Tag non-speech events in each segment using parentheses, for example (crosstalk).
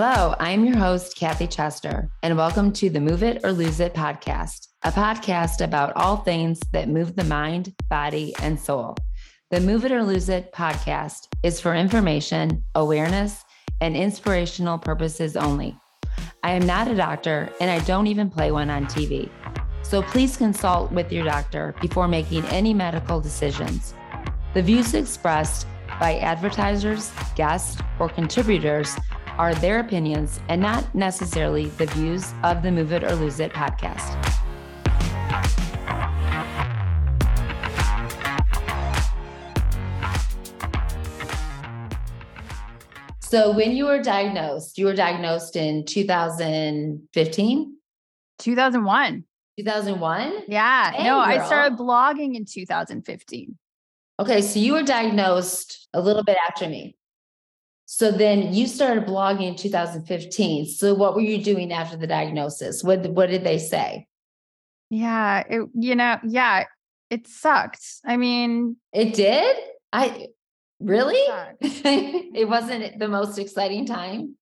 Hello, I'm your host, Kathy Chester, and welcome to the Move It or Lose It podcast, a podcast about all things that move the mind, body, and soul. The Move It or Lose It podcast is for information, awareness, and inspirational purposes only. I am not a doctor, and I don't even play one on TV. So please consult with your doctor before making any medical decisions. The views expressed by advertisers, guests, or contributors are their opinions and not necessarily the views of the Move It or Lose It podcast. So, when you were diagnosed, you were diagnosed in 2015? 2001. 2001? Yeah. Hey, no, girl. I started blogging in 2015. Okay. So, you were diagnosed a little bit after me. So then you started blogging in 2015. So what were you doing after the diagnosis? What what did they say? Yeah, it, you know, yeah, it sucked. I mean, it did. I really. It, (laughs) it wasn't the most exciting time.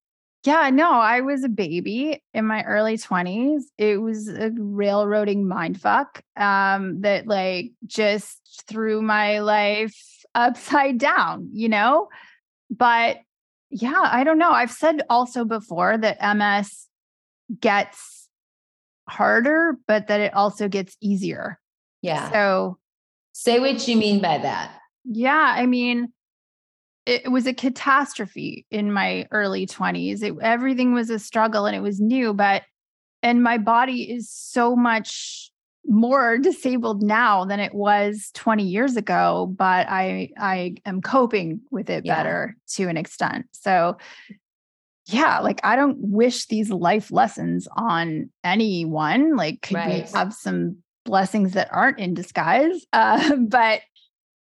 Yeah, no, I was a baby in my early 20s. It was a railroading mindfuck um, that like just threw my life (laughs) upside down, you know? But yeah, I don't know. I've said also before that MS gets harder, but that it also gets easier. Yeah. So say what you mean by that. Yeah. I mean, it was a catastrophe in my early 20s. It, everything was a struggle and it was new, but, and my body is so much more disabled now than it was 20 years ago but i i am coping with it yeah. better to an extent so yeah like i don't wish these life lessons on anyone like could right. we have some blessings that aren't in disguise (laughs) uh, but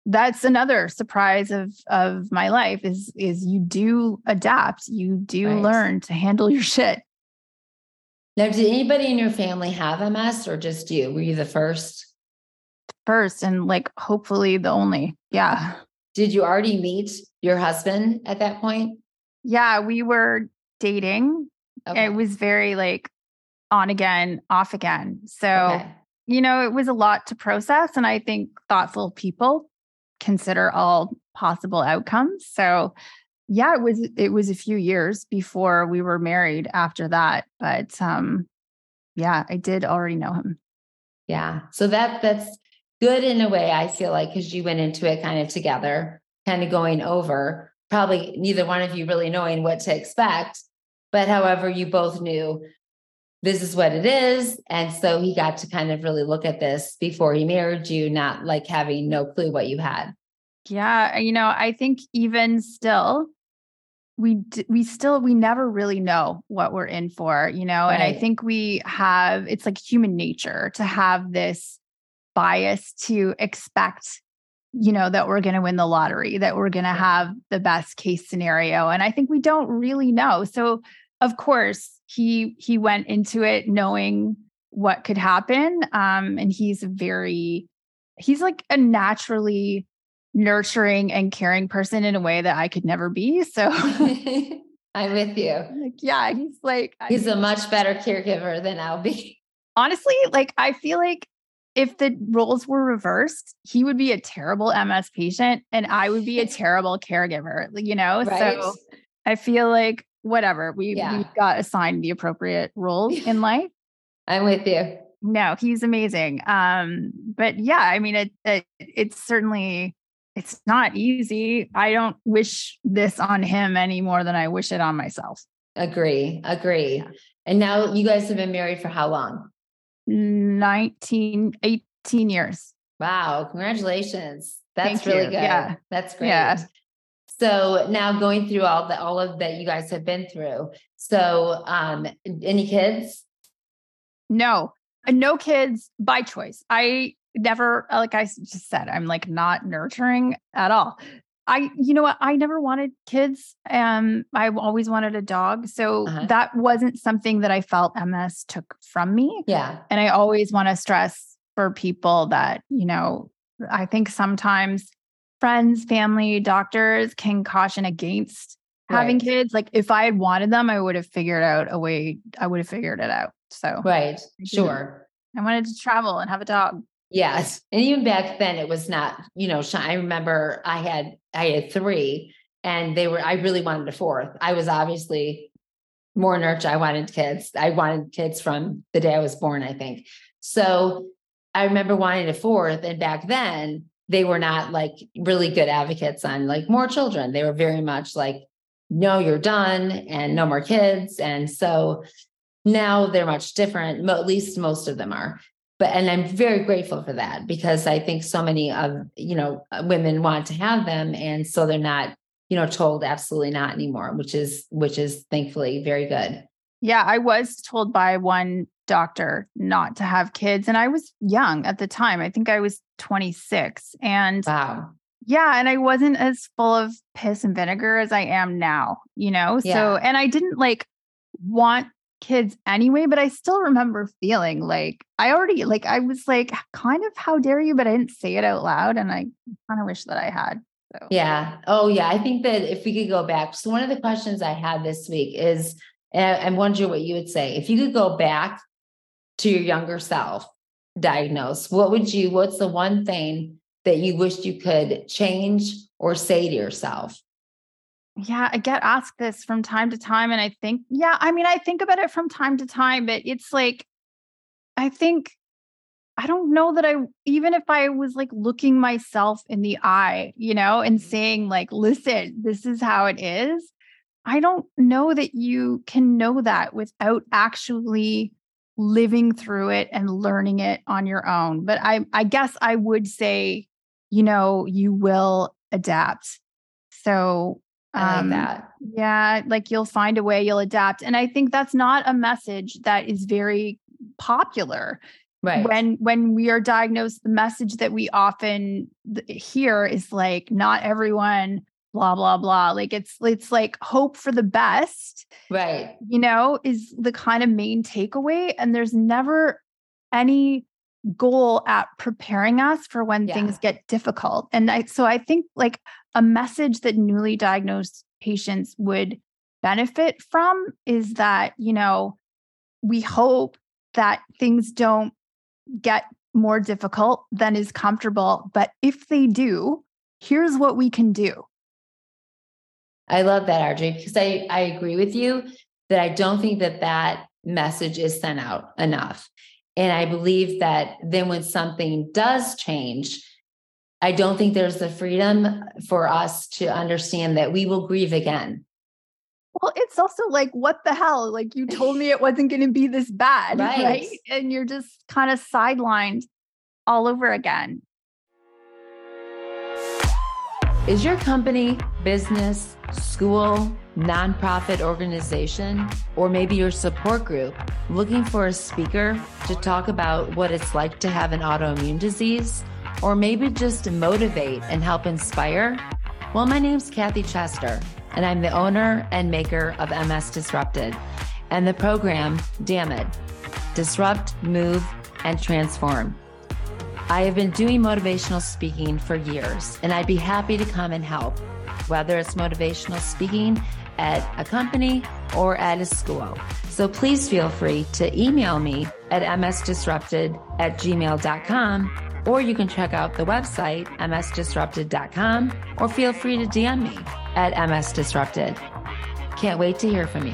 that's another surprise of of my life is is you do adapt you do right. learn to handle your shit now, did anybody in your family have MS or just you? Were you the first? First, and like hopefully the only. Yeah. Did you already meet your husband at that point? Yeah, we were dating. Okay. It was very like on again, off again. So, okay. you know, it was a lot to process. And I think thoughtful people consider all possible outcomes. So yeah, it was it was a few years before we were married after that. But um yeah, I did already know him. Yeah. So that that's good in a way, I feel like, because you went into it kind of together, kind of going over, probably neither one of you really knowing what to expect. But however, you both knew this is what it is. And so he got to kind of really look at this before he married you, not like having no clue what you had. Yeah. You know, I think even still, we we still we never really know what we're in for you know right. and i think we have it's like human nature to have this bias to expect you know that we're going to win the lottery that we're going to have the best case scenario and i think we don't really know so of course he he went into it knowing what could happen um and he's very he's like a naturally nurturing and caring person in a way that I could never be. So (laughs) I'm with you. (laughs) Like, yeah, he's like he's a much better caregiver than I'll be. Honestly, like I feel like if the roles were reversed, he would be a terrible MS patient and I would be a (laughs) terrible caregiver, you know? Right. So I feel like whatever, we yeah. we got assigned the appropriate roles in life. I'm with you. No, he's amazing. Um, but yeah, I mean, it, it it's certainly it's not easy. I don't wish this on him any more than I wish it on myself. Agree. Agree. And now you guys have been married for how long? 19, 18 years. Wow. Congratulations. That's Thank really you. good. Yeah. That's great. Yeah. So now going through all the all of that you guys have been through. So um any kids? No. No kids by choice. I never like I just said, I'm like not nurturing at all. I, you know what? I never wanted kids. Um, I always wanted a dog. So uh-huh. that wasn't something that I felt MS took from me. Yeah. And I always want to stress for people that, you know, I think sometimes friends, family, doctors can caution against having kids. Like if I had wanted them, I would have figured out a way. I would have figured it out. So Right. Sure. I wanted to travel and have a dog. Yes. And even back then it was not, you know, I remember I had I had three and they were I really wanted a fourth. I was obviously more nurture. I wanted kids. I wanted kids from the day I was born, I think. So I remember wanting a fourth. And back then they were not like really good advocates on like more children. They were very much like, no, you're done and no more kids. And so now they're much different. At least most of them are but and i'm very grateful for that because i think so many of you know uh, women want to have them and so they're not you know told absolutely not anymore which is which is thankfully very good Yeah, I was told by one doctor not to have kids, and I was young at the time. I think I was 26, and wow Yeah, and I wasn't as full of piss and vinegar as I am now, you know? Yeah. So, and I didn't like want kids anyway, but I still remember feeling like I already, like, I was like, kind of, how dare you? But I didn't say it out loud. And I kind of wish that I had. So, yeah oh yeah i think that if we could go back so one of the questions i had this week is i'm wondering what you would say if you could go back to your younger self diagnose what would you what's the one thing that you wished you could change or say to yourself yeah, I get asked this from time to time. And I think, yeah, I mean, I think about it from time to time, but it's like, I think I don't know that I even if I was like looking myself in the eye, you know, and mm-hmm. saying like, listen, this is how it is. I don't know that you can know that without actually living through it and learning it on your own. But I I guess I would say, you know, you will adapt. So i like um, that. yeah, like you'll find a way, you'll adapt. And I think that's not a message that is very popular. Right. When when we are diagnosed the message that we often hear is like not everyone blah blah blah. Like it's it's like hope for the best right. you know is the kind of main takeaway and there's never any goal at preparing us for when Yeah. things get difficult and i so i think like a message that newly diagnosed patients would benefit from is that you know we hope that things don't get more difficult than is comfortable but if they do here's what we can do I love that, Ardra, because I, I agree with you that I don't think that that message is sent out enough. And I believe that then when something does change, I don't think there's the freedom for us to understand that we will grieve again. Well, it's also like, what the hell? Like, you told me it wasn't going to be this bad. (laughs) Right. Right. And you're just kind of sidelined all over again. Is your company, business, school, nonprofit organization, or maybe your support group looking for a speaker to talk about what it's like to have an autoimmune disease, or maybe just to motivate and help inspire? Well, my name's Kathy Chester, and I'm the owner and maker of MS Disrupted and the program DMAT Disrupt, Move, and Transform. I have been doing motivational speaking for years, and I'd be happy to come and help, whether it's motivational speaking at a company or at a school. So please feel free to email me at msdisrupted at gmail.com, or you can check out the website, msdisrupted.com, or feel free to DM me at msdisrupted. Can't wait to hear from you.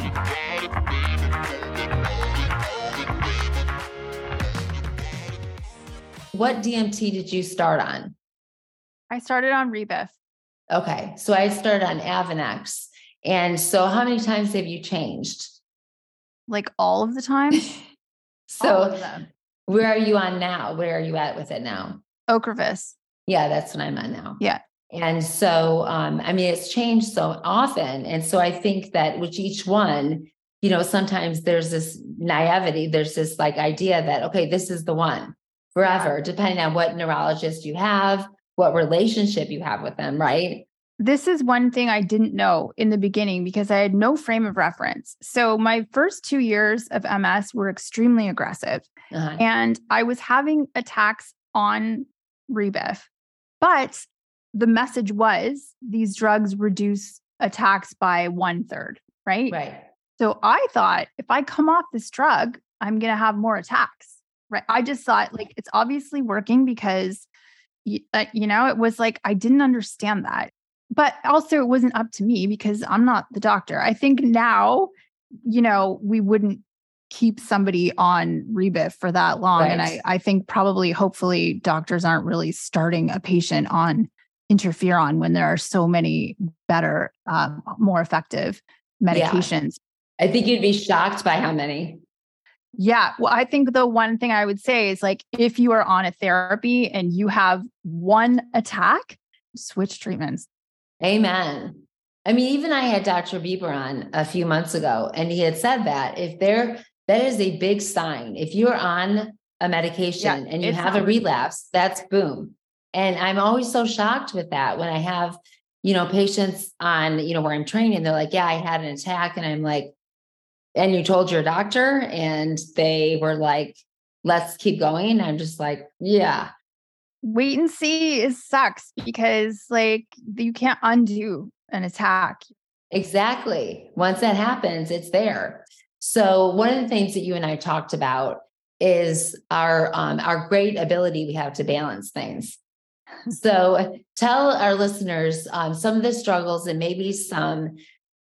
What DMT did you start on? I started on Rebif. Okay, so I started on Avonex. And so how many times have you changed? like all of the time. (laughs) So where are you on now? Where are you at with it now? Ocrevus. Yeah, that's what I'm on now. Yeah. And so um, I mean it's changed so often. And so I think that with each one, you know, sometimes there's this naivety, there's this like idea that okay, this is the one forever, depending on what neurologist you have, what relationship you have with them, right? This is one thing I didn't know in the beginning because I had no frame of reference. So my first two years of MS were extremely aggressive. Uh-huh. and I was having attacks on Rebif. But the message was these drugs reduce attacks by one third, right? Right. So I thought if I come off this drug, I'm going to have more attacks. Right. I just thought like it's obviously working because, uh, you know, it was like I didn't understand that. But also, it wasn't up to me because I'm not the doctor. I think now, you know, we wouldn't keep somebody on rebif for that long. Right. And I, I think probably, hopefully, doctors aren't really starting a patient on interferon when there are so many better, um, more effective medications. Yeah. I think you'd be shocked by how many. Yeah. Well, I think the one thing I would say is like if you are on a therapy and you have one attack, switch treatments. Amen. I mean, even I had Dr. Bieber on a few months ago, and he had said that if there, that is a big sign. If you're on a medication yeah, and you have a relapse, that's boom. And I'm always so shocked with that when I have, you know, patients on, you know, where I'm training, they're like, yeah, I had an attack. And I'm like, and you told your doctor and they were like let's keep going i'm just like yeah wait and see is sucks because like you can't undo an attack exactly once that happens it's there so one of the things that you and i talked about is our um, our great ability we have to balance things so tell our listeners um, some of the struggles and maybe some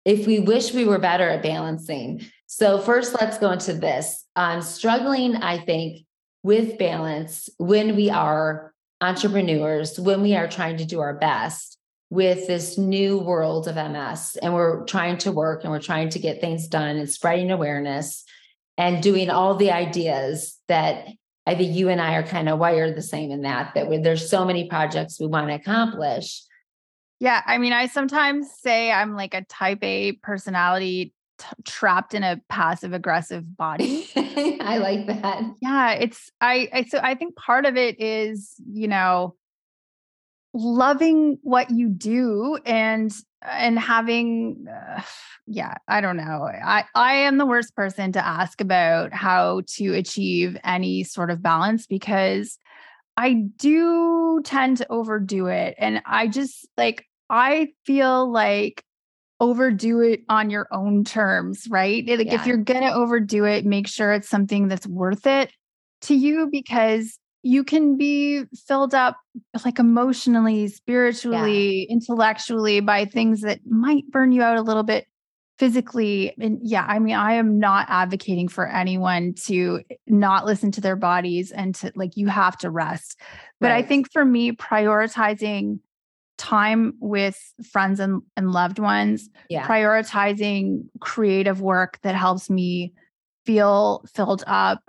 if we wish we were better at balancing. So, first, let's go into this. I'm struggling, I think, with balance when we are entrepreneurs, when we are trying to do our best with this new world of MS, and we're trying to work and we're trying to get things done and spreading awareness and doing all the ideas that I think you and I are kind of wired the same in that, that there's so many projects we want to accomplish yeah. I mean, I sometimes say I'm like a type A personality t- trapped in a passive aggressive body. (laughs) I like that. Yeah. It's, I, I, so I think part of it is, you know, loving what you do and, and having, uh, yeah, I don't know. I, I am the worst person to ask about how to achieve any sort of balance because I do tend to overdo it. And I just like, I feel like overdo it on your own terms, right? Like yeah. if you're going to overdo it, make sure it's something that's worth it to you because you can be filled up like emotionally, spiritually, yeah. intellectually by things that might burn you out a little bit physically. And yeah, I mean, I am not advocating for anyone to not listen to their bodies and to like, you have to rest. But right. I think for me, prioritizing time with friends and, and loved ones, yeah. prioritizing creative work that helps me feel filled up,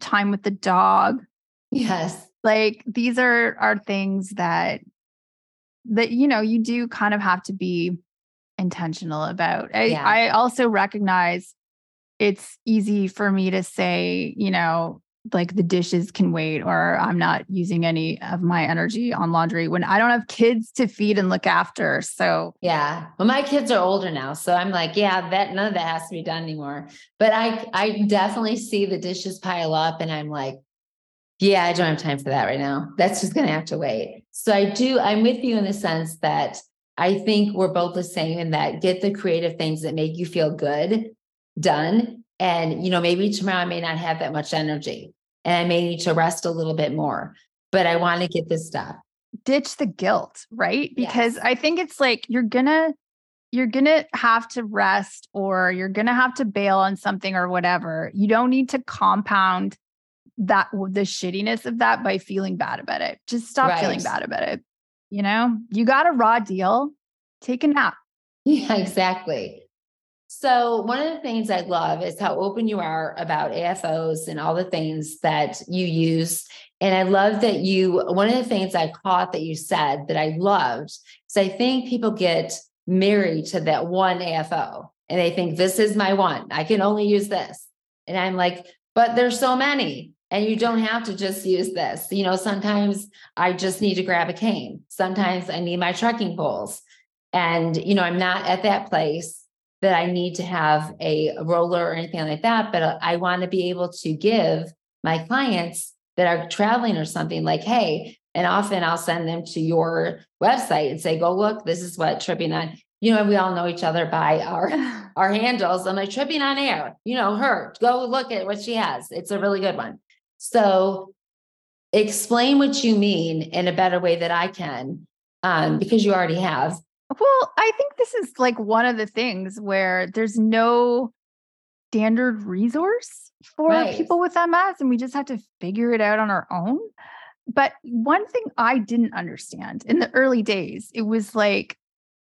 time with the dog. Yes. Like these are are things that that you know you do kind of have to be intentional about. I, yeah. I also recognize it's easy for me to say, you know, like the dishes can wait or I'm not using any of my energy on laundry when I don't have kids to feed and look after. So, yeah. Well, my kids are older now, so I'm like, yeah, that none of that has to be done anymore. But I I definitely see the dishes pile up and I'm like, yeah, I don't have time for that right now. That's just going to have to wait. So I do I'm with you in the sense that I think we're both the same in that get the creative things that make you feel good done and, you know, maybe tomorrow I may not have that much energy and I may need to rest a little bit more, but I want to get this stuff. Ditch the guilt, right? Because yes. I think it's like you're going to, you're going to have to rest or you're going to have to bail on something or whatever. You don't need to compound that the shittiness of that by feeling bad about it. Just stop right. feeling bad about it. You know, you got a raw deal, take a nap. (laughs) Yeah, exactly. So, one of the things I love is how open you are about AFOs and all the things that you use. And I love that you, one of the things I caught that you said that I loved is I think people get married to that one AFO and they think, this is my one. I can only use this. And I'm like, but there's so many. And you don't have to just use this. You know, sometimes I just need to grab a cane. Sometimes I need my trekking poles. And, you know, I'm not at that place that I need to have a roller or anything like that, but uh, I want to be able to give my clients that are traveling or something like, hey, And often I'll send them to your website and say, go look, this is what tripping on. You know, we all know each other by our (laughs) our handles. I'm like tripping on air, you know, her. Go look at what she has. It's a really good one. So explain what you mean in a better way that I can, um, because you already have. Well, I think this is like one of the things where there's no standard resource for right. people with MS, and we just have to figure it out on our own. But one thing I didn't understand in the early days, it was like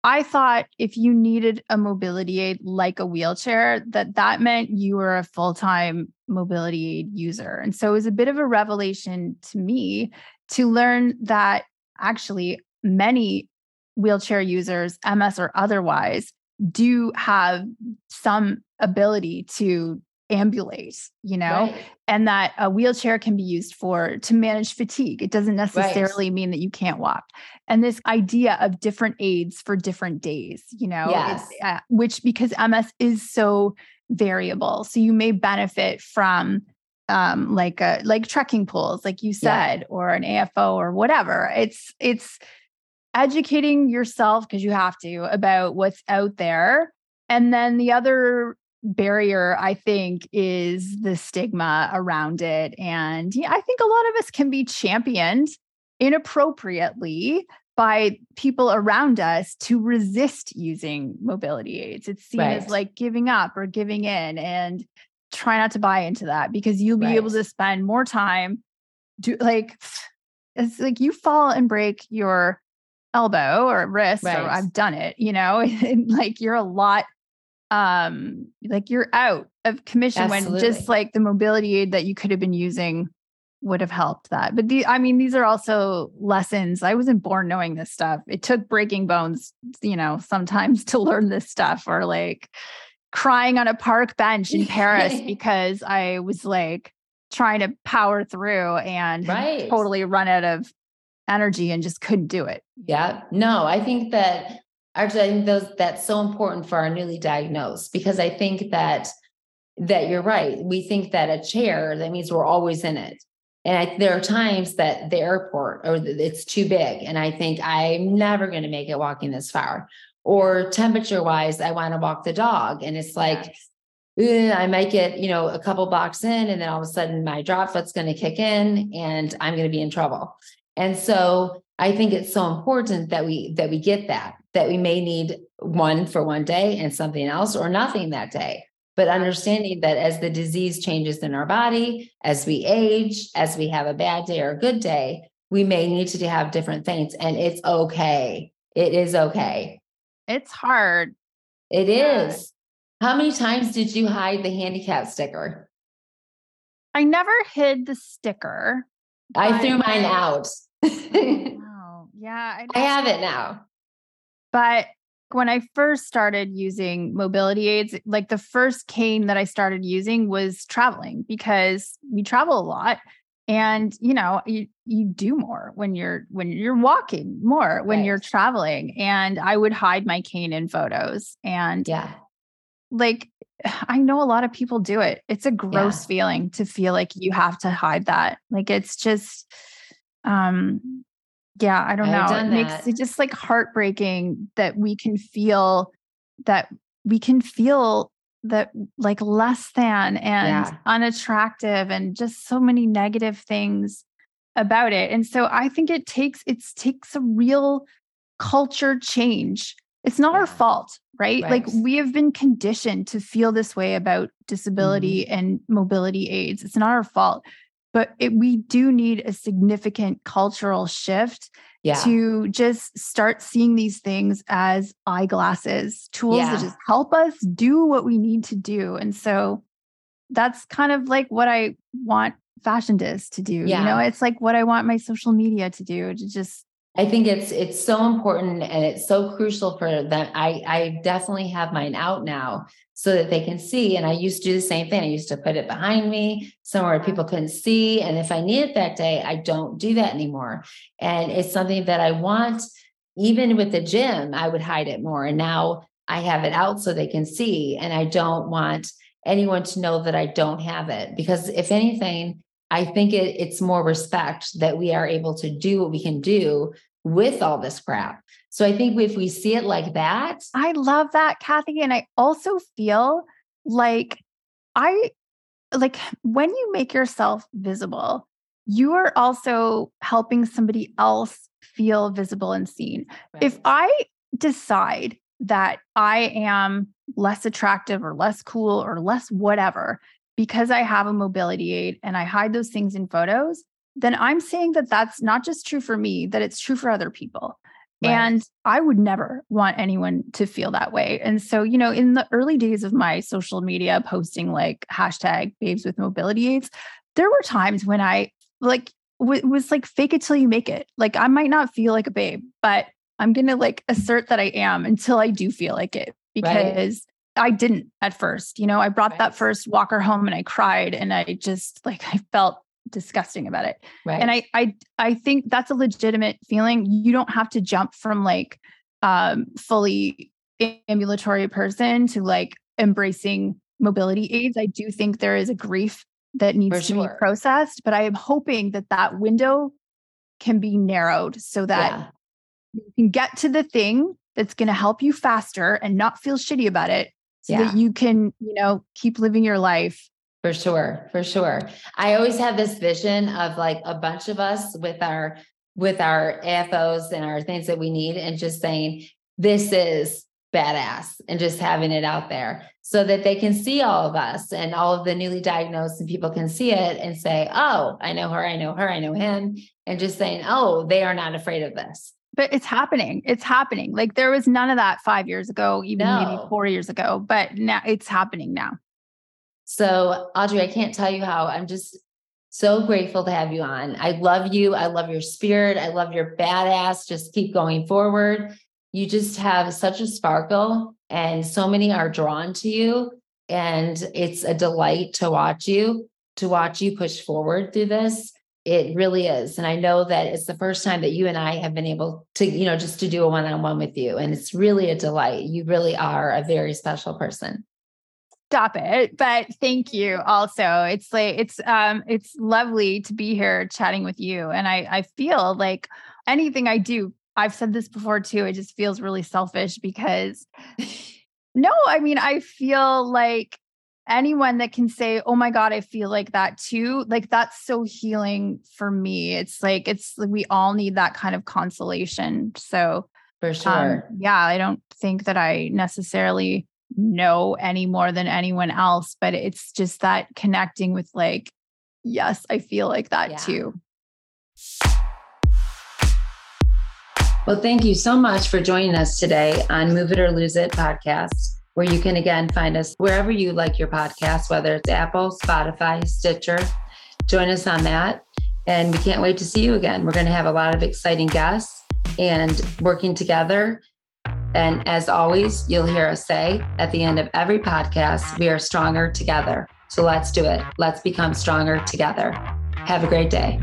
I thought if you needed a mobility aid like a wheelchair, that that meant you were a full time mobility aid user. And so it was a bit of a revelation to me to learn that actually many wheelchair users, MS or otherwise, do have some ability to ambulate, you know, right. and that a wheelchair can be used for to manage fatigue. It doesn't necessarily right. mean that you can't walk. And this idea of different aids for different days, you know, yes. uh, which because MS is so variable. So you may benefit from um like a like trekking poles like you said yeah. or an AFO or whatever. It's it's educating yourself because you have to about what's out there. And then the other barrier i think is the stigma around it and yeah, i think a lot of us can be championed inappropriately by people around us to resist using mobility aids it's seen right. as like giving up or giving in and try not to buy into that because you'll be right. able to spend more time do like (sighs) it's like you fall and break your elbow or wrist right. or I've done it, you know, (laughs) like you're a lot um like you're out of commission Absolutely. when just like the mobility aid that you could have been using would have helped that. But the I mean these are also lessons. I wasn't born knowing this stuff. It took breaking bones, you know, sometimes (laughs) to learn this stuff or like crying on a park bench in Paris (laughs) because I was like trying to power through and right. totally run out of energy and just couldn't do it. Yeah. No, I think that actually I think those that's so important for our newly diagnosed because I think that that you're right. We think that a chair that means we're always in it. And I, there are times that the airport or it's too big, and I think I'm never going to make it walking this far. Or temperature wise, I want to walk the dog, and it's like yes. Eh, I might get you know a couple blocks in, and then all of a sudden my drop foot's going to kick in, and I'm going to be in trouble. And so I think it's so important that we that we get that that we may need one for one day and something else or nothing that day. But understanding that as the disease changes in our body, as we age, as we have a bad day or a good day, we may need to have different things. And it's okay. It is okay. It's hard. It yeah. is. How many times did you hide the handicap sticker? I never hid the sticker. I threw mine out. (laughs) wow. Yeah. I, I have it now. But when I first started using mobility aids, like the first cane that I started using was traveling because we travel a lot and you know you you do more when you're when you're walking more when right. you're traveling and I would hide my cane in photos and yeah like (sighs) I know a lot of people do it. It's a gross yeah. feeling to feel like you have to hide that. Like it's just um yeah, I don't know. It makes it just like heartbreaking that we can feel that we can feel that like less than and yeah. unattractive and just so many negative things about it. And so I think it takes it takes a real culture change. It's not yeah. our fault, right? right? Like we have been conditioned to feel this way about disability mm-hmm. and mobility aids. It's not our fault but it, we do need a significant cultural shift yeah. to just start seeing these things as eyeglasses, tools yeah. that just help us do what we need to do. And so that's kind of like what I want Fashion Dis to do. Yeah. You know, it's like what I want my social media to do to just I think it's it's so important and it's so crucial for them. I I definitely have mine out now so that they can see. And I used to do the same thing. I used to put it behind me somewhere people couldn't see. And if I need it that day, I don't do that anymore. And it's something that I want. Even with the gym, I would hide it more. And now I have it out so they can see. And I don't want anyone to know that I don't have it because if anything, I think it, it's more respect that we are able to do what we can do with all this crap. So I think if we see it like that, I love that, Kathy. And I also feel like I like when you make yourself visible, you are also helping somebody else feel visible and seen. Right. If I decide that I am less attractive or less cool or less whatever because I have a mobility aid and I hide those things in photos, then I'm saying that that's not just true for me, that it's true for other people. Right. And I would never want anyone to feel that way. And so, you know, in the early days of my social media posting like hashtag babes with mobility aids, there were times when I like w- was like fake it till you make it. Like I might not feel like a babe, but I'm going to like assert that I am until I do feel like it because right. I didn't at first. You know, I brought right. that first walker home and I cried and I just like (laughs) I felt disgusting about it. Right. And I I I think that's a legitimate feeling. You don't have to jump from like um fully ambulatory person to like embracing mobility aids. I do think there is a grief that needs to be processed, but I am hoping that that window can be narrowed so that yeah. you can get to the thing that's going to help you faster and not feel shitty about it so yeah. that you can, you know, keep living your life for sure, for sure. I always have this vision of like a bunch of us with our with our AFOs and our things that we need and just saying this is badass and just having it out there so that they can see all of us and all of the newly diagnosed and people can see it and say, "Oh, I know her, I know her, I know him." And just saying, "Oh, they are not afraid of this." But it's happening. It's happening. Like there was none of that 5 years ago, even no. maybe 4 years ago, but now it's happening now. So, Ardra, I can't tell you how I'm just so grateful to have you on. I love you. I love your spirit. I love your badass. Just keep going forward. You just have such a sparkle, and so many are drawn to you. And it's a delight to watch you, to watch you push forward through this. It really is. And I know that it's the first time that you and I have been able to, you know, just to do a one on one with you. And it's really a delight. You really are a very special person stop it but thank you also. It's like it's um it's lovely to be here chatting with you and i i feel like anything i do i've said this before too it just feels really selfish because (laughs) no i mean i feel like anyone that can say oh my god i feel like that too like that's so healing for me. It's like it's we all need that kind of consolation so for um, sure. um, yeah i don't think that i necessarily know any more than anyone else, but it's just that connecting with like, yes, I feel like that yeah. too. Well, thank you so much for joining us today on Move It or Lose It podcast, where you can again find us wherever you like your podcast, whether it's Apple, Spotify, Stitcher. Join us on that. And we can't wait to see you again. We're going to have a lot of exciting guests and working together and as always, you'll hear us say at the end of every podcast, we are stronger together. So let's do it. Let's become stronger together. Have a great day.